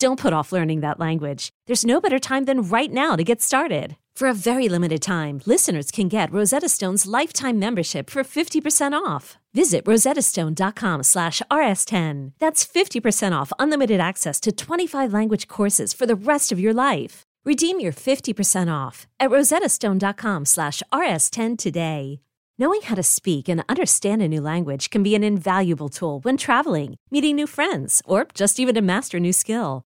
Don't put off learning that language. There's no better time than right now to get started. For a very limited time, listeners can get Rosetta Stone's lifetime membership for 50% off. Visit rosettastone.com slash rs10. That's 50% off unlimited access to 25 language courses for the rest of your life. Redeem your 50% off at rosettastone.com slash rs10 today. Knowing how to speak and understand a new language can be an invaluable tool when traveling, meeting new friends, or just even to master a new skill.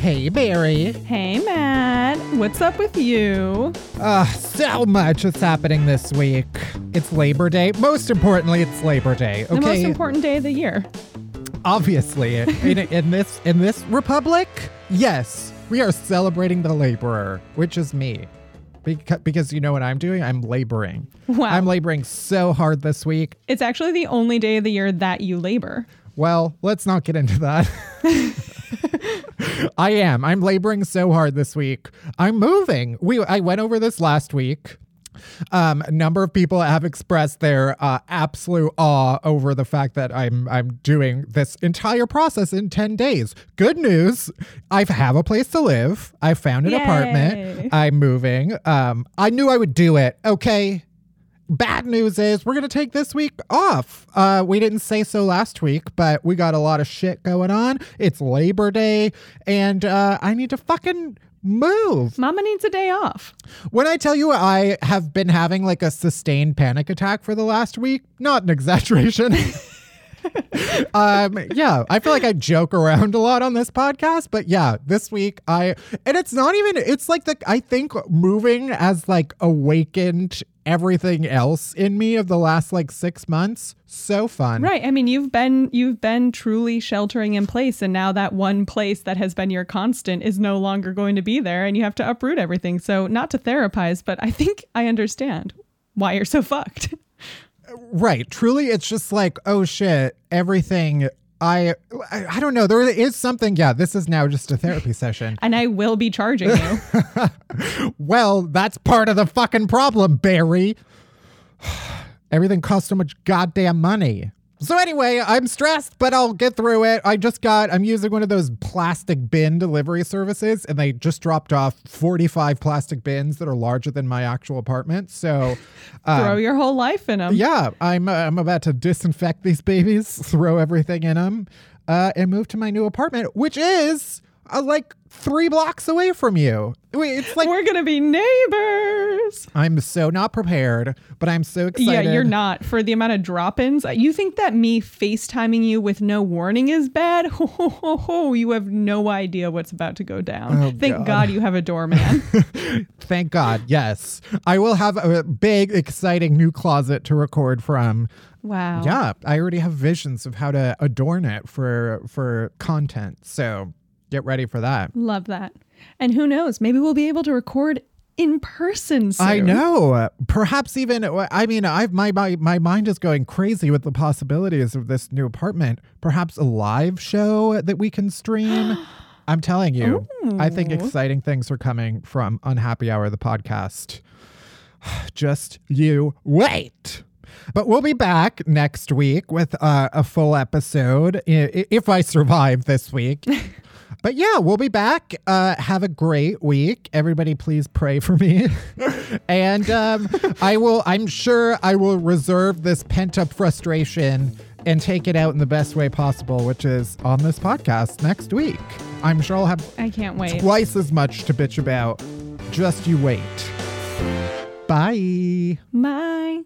Hey, Barry. Hey, Matt. What's up with you? Uh, so much is happening this week. It's Labor Day. Most importantly, it's Labor Day. Okay. The most important day of the year. Obviously, in, in this in this republic, yes, we are celebrating the laborer, which is me. Because, because you know what I'm doing? I'm laboring. Wow. I'm laboring so hard this week. It's actually the only day of the year that you labor. Well, let's not get into that. I am. I'm laboring so hard this week. I'm moving. We I went over this last week. Um, a number of people have expressed their uh, absolute awe over the fact that I'm I'm doing this entire process in 10 days. Good news, I have a place to live. I found an Yay. apartment. I'm moving. Um, I knew I would do it. Okay. Bad news is we're gonna take this week off. Uh, we didn't say so last week, but we got a lot of shit going on. It's Labor Day, and uh, I need to fucking move. Mama needs a day off. When I tell you I have been having like a sustained panic attack for the last week, not an exaggeration. um yeah i feel like i joke around a lot on this podcast but yeah this week i and it's not even it's like the i think moving as like awakened everything else in me of the last like six months so fun Right. I mean, you've been you've been truly sheltering in place and now that one place that has been your constant is no longer going to be there and you have to uproot everything. So, not to therapize, but I think I understand why you're so fucked. Right. Truly, it's just like, oh shit, everything. I, I I don't know. There is something. Yeah, this is now just a therapy session. And I will be charging you. Well, that's part of the fucking problem, Barry. Everything costs so much goddamn money. So anyway, I'm stressed, but I'll get through it. I just got I'm using one of those plastic bin delivery services and they just dropped off 45 plastic bins that are larger than my actual apartment. So um, Throw your whole life in them. yeah, I'm uh, I'm about to disinfect these babies, throw everything in them, uh, and move to my new apartment, which is uh, like three blocks away from you. Wait, It's like We're going to be neighbors. I'm so not prepared, but I'm so excited. Yeah, you're not. For the amount of drop ins, uh, you think that me FaceTiming you with no warning is bad? Ho, ho, ho, ho. You have no idea what's about to go down. Oh, Thank God. God. you have a doorman. Thank God. Yes, I will have a big, exciting new closet to record from. wow. Yeah, I already have visions of how to adorn it for for content. So get ready for that. Love that. And who knows? Maybe we'll be able to record in person soon. I know. Perhaps even. I mean, I've my, my my mind is going crazy with the possibilities of this new apartment. Perhaps a live show that we can stream. I'm telling you, I think exciting things are coming from Unhappy Hour, the podcast. Just you wait. But we'll be back next week with uh, a full episode if I survive this week. but yeah, we'll be back. Uh, have a great week. Everybody, please pray for me. and um, I will, I'm sure I will reserve this pent up frustration and take it out in the best way possible, which is on this podcast next week. I'm sure I'll have I can't wait. twice as much to bitch about. Just you wait. Bye. Bye.